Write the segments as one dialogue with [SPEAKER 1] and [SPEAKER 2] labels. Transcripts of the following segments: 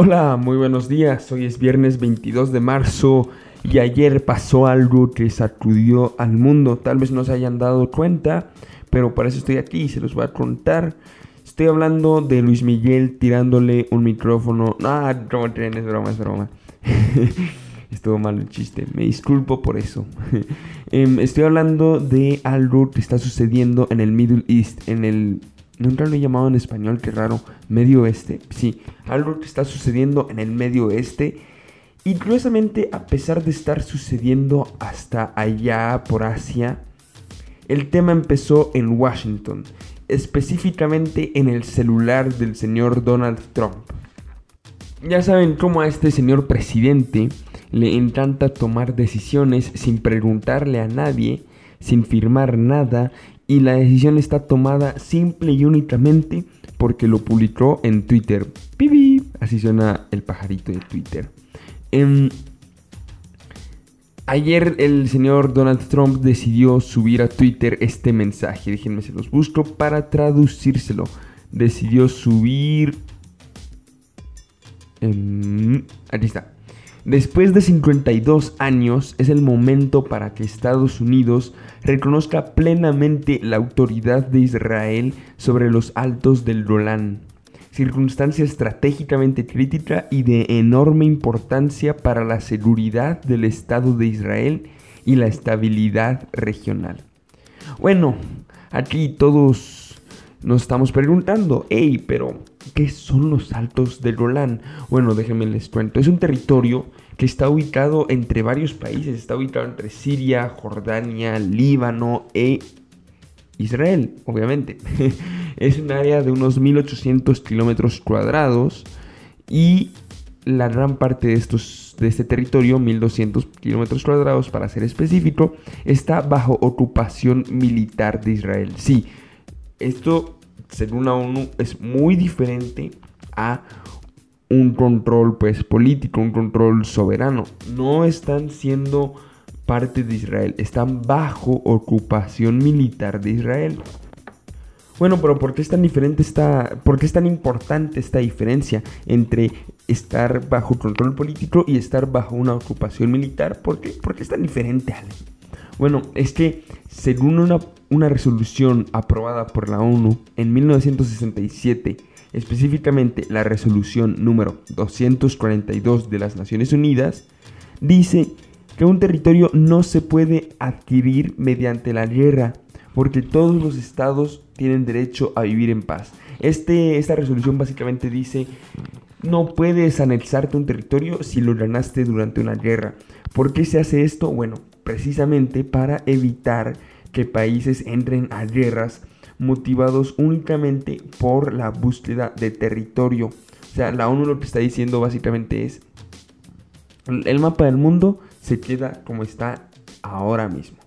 [SPEAKER 1] Hola, muy buenos días. Hoy es viernes 22 de marzo y ayer pasó algo que sacudió al mundo. Tal vez no se hayan dado cuenta, pero para eso estoy aquí y se los voy a contar. Estoy hablando de Luis Miguel tirándole un micrófono. Ah, no, es broma, es broma. Estuvo mal el chiste, me disculpo por eso. Em, estoy hablando de algo que está sucediendo en el Middle East, en el... Nunca lo he llamado en español, qué raro. Medio Oeste. Sí, algo que está sucediendo en el Medio Oeste. Y curiosamente, a pesar de estar sucediendo hasta allá por Asia, el tema empezó en Washington, específicamente en el celular del señor Donald Trump. Ya saben cómo a este señor presidente le encanta tomar decisiones sin preguntarle a nadie, sin firmar nada, y la decisión está tomada simple y únicamente porque lo publicó en Twitter. ¡Pibi! Así suena el pajarito de Twitter. Em, ayer el señor Donald Trump decidió subir a Twitter este mensaje. Déjenme se los busco para traducírselo. Decidió subir... Em, aquí está. Después de 52 años es el momento para que Estados Unidos reconozca plenamente la autoridad de Israel sobre los altos del Golán, circunstancia estratégicamente crítica y de enorme importancia para la seguridad del Estado de Israel y la estabilidad regional. Bueno, aquí todos nos estamos preguntando, hey, pero ¿qué son los altos del Golán? Bueno, déjenme les cuento, es un territorio que está ubicado entre varios países, está ubicado entre Siria, Jordania, Líbano e Israel, obviamente. es un área de unos 1800 kilómetros cuadrados y la gran parte de, estos, de este territorio, 1200 kilómetros cuadrados para ser específico, está bajo ocupación militar de Israel. Sí, esto, según la ONU, es muy diferente a un control pues político, un control soberano. No están siendo parte de Israel, están bajo ocupación militar de Israel. Bueno, pero ¿por qué es tan diferente esta, por qué es tan importante esta diferencia entre estar bajo control político y estar bajo una ocupación militar? ¿Por qué, ¿Por qué es tan diferente, Ale? Bueno, es que según una, resolución aprobada por la ONU en 1967, específicamente la resolución número 242 de las Naciones Unidas, dice que un territorio no se puede adquirir mediante la guerra, porque todos los estados tienen derecho a vivir en paz. Este, esta resolución básicamente dice, no puedes anexarte un territorio si lo ganaste durante una guerra. ¿Por qué se hace esto? Bueno, precisamente para evitar que países entren a guerras motivados únicamente por la búsqueda de territorio. O sea, la ONU lo que está diciendo básicamente es, el mapa del mundo se queda como está ahora mismo.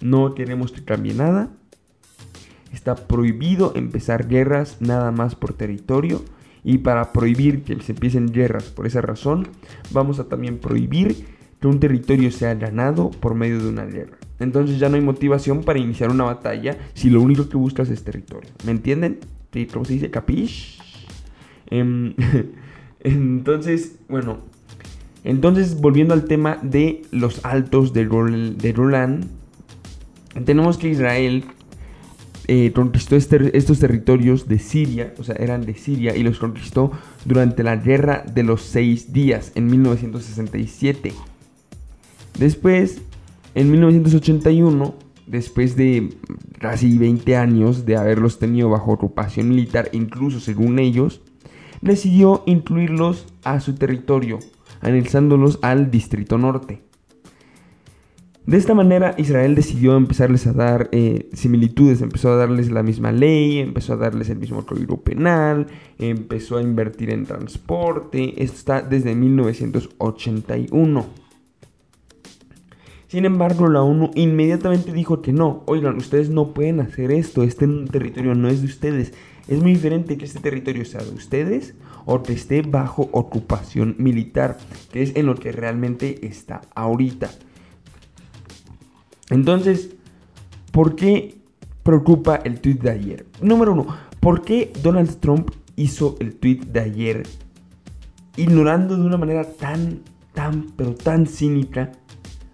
[SPEAKER 1] No queremos que cambie nada. Está prohibido empezar guerras nada más por territorio. Y para prohibir que se empiecen guerras por esa razón, vamos a también prohibir que un territorio sea ganado por medio de una guerra. Entonces ya no hay motivación para iniciar una batalla si lo único que buscas es territorio. ¿Me entienden? ¿Cómo se dice? ¿Capish? Em, entonces, bueno. Entonces, volviendo al tema de los altos de, Roland, tenemos que Israel eh, conquistó este, estos territorios de Siria, o sea, eran de Siria, y los conquistó durante la Guerra de los Seis Días en 1967. Después, en 1981, después de casi 20 años de haberlos tenido bajo ocupación militar, incluso según ellos, decidió incluirlos a su territorio, anexándolos al Distrito Norte. De esta manera Israel decidió empezarles a dar eh, similitudes, empezó a darles la misma ley, empezó a darles el mismo código penal, empezó a invertir en transporte, esto está desde 1981. Sin embargo, la ONU inmediatamente dijo que no, oigan, ustedes no pueden hacer esto, este territorio no es de ustedes. Es muy diferente que este territorio sea de ustedes o que esté bajo ocupación militar, que es en lo que realmente está ahorita. Entonces, ¿por qué preocupa el tweet de ayer? Número uno, ¿por qué Donald Trump hizo el tweet de ayer ignorando de una manera tan, tan, pero tan cínica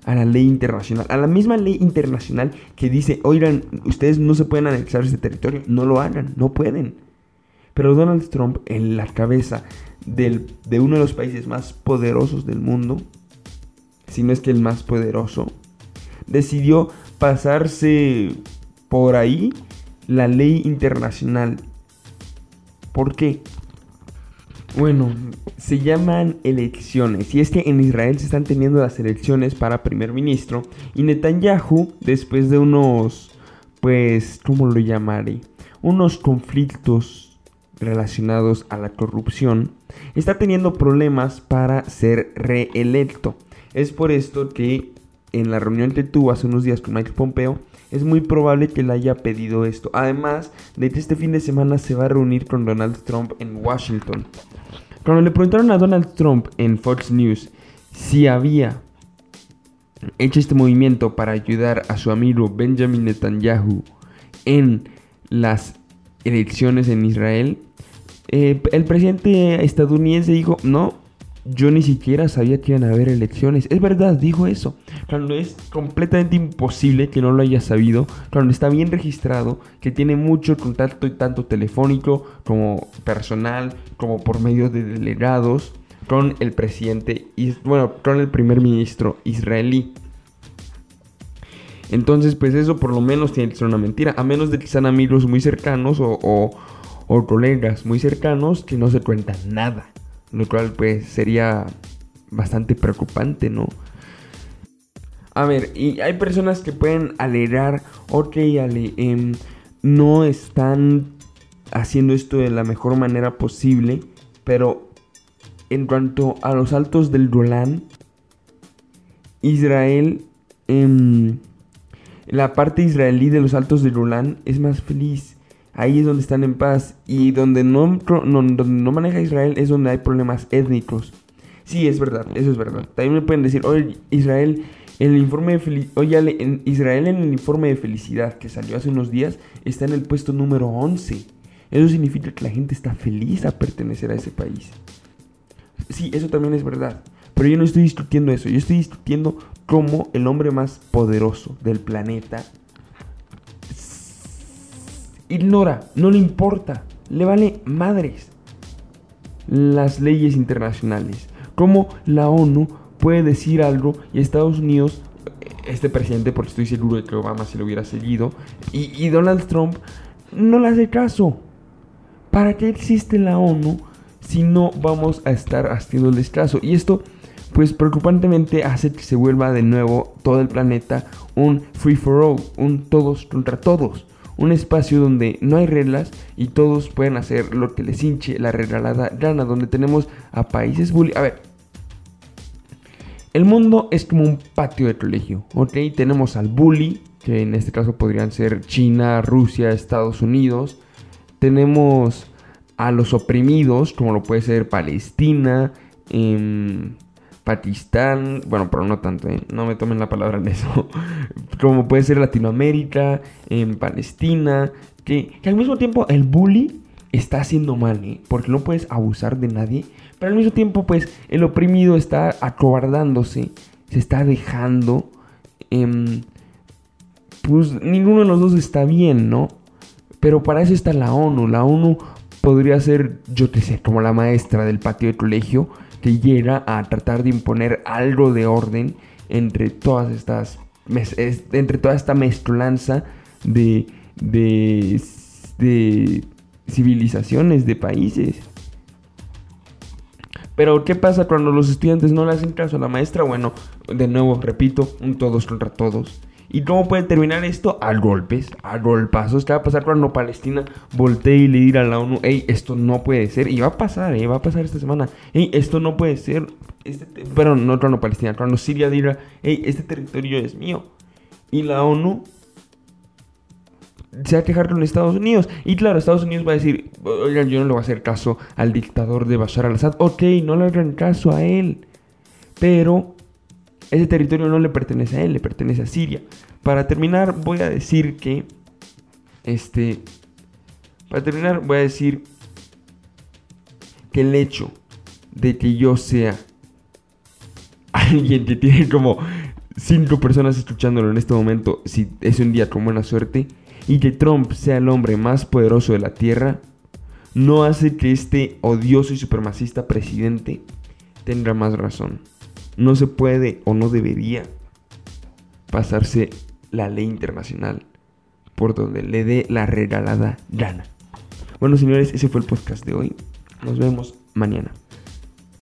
[SPEAKER 1] a la ley internacional, a la misma ley internacional que dice, oigan, ustedes no se pueden anexar ese territorio, no lo hagan, no pueden. Pero Donald Trump, en la cabeza de uno de los países más poderosos del mundo, si no es que el más poderoso, decidió pasarse por ahí la ley internacional. ¿Por qué? Bueno, se llaman elecciones. Y es que en Israel se están teniendo las elecciones para primer ministro. Y Netanyahu, después de unos, pues, ¿cómo lo llamaré? Unos conflictos relacionados a la corrupción, está teniendo problemas para ser reelecto. Es por esto que en la reunión que tuvo hace unos días con Mike Pompeo, es muy probable que le haya pedido esto. Además de que este fin de semana se va a reunir con Donald Trump en Washington. Cuando le preguntaron a Donald Trump en Fox News si había hecho este movimiento para ayudar a su amigo Benjamin Netanyahu en las elecciones en Israel, eh, el presidente estadounidense dijo, no, yo ni siquiera sabía que iban a haber elecciones. Es verdad, dijo eso. Cuando es completamente imposible que no lo haya sabido, cuando está bien registrado, que tiene mucho contacto tanto telefónico como personal, como por medio de delegados con el presidente, bueno, con el primer ministro israelí. Entonces, pues eso por lo menos tiene que ser una mentira, a menos de que sean amigos muy cercanos o, o colegas muy cercanos que no se cuentan nada lo cual pues sería bastante preocupante, ¿no? A ver, y hay personas que pueden alegar, ok, Ale, em, no están haciendo esto de la mejor manera posible, pero en cuanto a los altos del Golán, Israel, em, la parte israelí de los altos del Golán es más feliz ahí es donde están en paz. Y donde no, donde no maneja Israel es donde hay problemas étnicos. Sí, es verdad, eso es verdad. También me pueden decir, oye, Israel, en el informe de oye, en Israel en el informe de felicidad que salió hace unos días está en el puesto número 11. Eso significa que la gente está feliz a pertenecer a ese país. Sí, eso también es verdad. Pero yo no estoy discutiendo eso. Yo estoy discutiendo cómo el hombre más poderoso del planeta ignora, no le importa, le vale madres las leyes internacionales. Como la ONU puede decir algo y Estados Unidos, este presidente, porque estoy seguro de que Obama se lo hubiera seguido, y, Donald Trump no le hace caso. ¿Para qué existe la ONU si no vamos a estar haciéndoles caso? Y esto, pues preocupantemente, hace que se vuelva de nuevo todo el planeta un free for all, un todos contra todos un espacio donde no hay reglas y todos pueden hacer lo que les hinche la regalada gana, donde tenemos a países bully. A ver, el mundo es como un patio de colegio, ¿ok? Tenemos al bully, que en este caso podrían ser China, Rusia, Estados Unidos. Tenemos a los oprimidos, como lo puede ser Palestina, eh, Pakistán, bueno, pero no tanto, ¿eh? no me tomen la palabra en eso, como puede ser Latinoamérica, en Palestina, que, al mismo tiempo el bully está haciendo mal, ¿eh? porque no puedes abusar de nadie, pero al mismo tiempo pues el oprimido está acobardándose, se está dejando, em, pues ninguno de los dos está bien, ¿no? Pero para eso está la ONU, la ONU podría ser, yo te sé, como la maestra del patio de colegio, llega a tratar de imponer algo de orden entre todas estas entre toda esta mezclanza de, de, de civilizaciones, de países. Pero ¿qué pasa cuando los estudiantes no le hacen caso a la maestra? Bueno, de nuevo, repito, un todos contra todos. ¿Y cómo puede terminar esto? A golpes, a golpazos. ¿Qué va a pasar cuando Palestina voltee y le diga a la ONU, hey, esto no puede ser? Y va a pasar, ¿eh? va a pasar esta semana. Hey, esto no puede ser. Este pero no cuando Palestina, cuando Siria diga, hey, este territorio es mío. Y la ONU se va a quejar con Estados Unidos. Y claro, Estados Unidos va a decir, oigan, yo no le voy a hacer caso al dictador de Bashar al-Assad. Ok, no le hagan caso a él. Pero ese territorio no le pertenece a él, le pertenece a Siria. Para terminar, voy a decir que. Este. Para terminar, voy a decir que el hecho de que yo sea alguien que tiene como cinco personas escuchándolo en este momento, si es un día con buena suerte, y que Trump sea el hombre más poderoso de la Tierra, no hace que este odioso y supremacista presidente tenga más razón. No se puede o no debería pasarse la ley internacional por donde le dé la regalada gana. Bueno, señores, ese fue el podcast de hoy. Nos vemos mañana.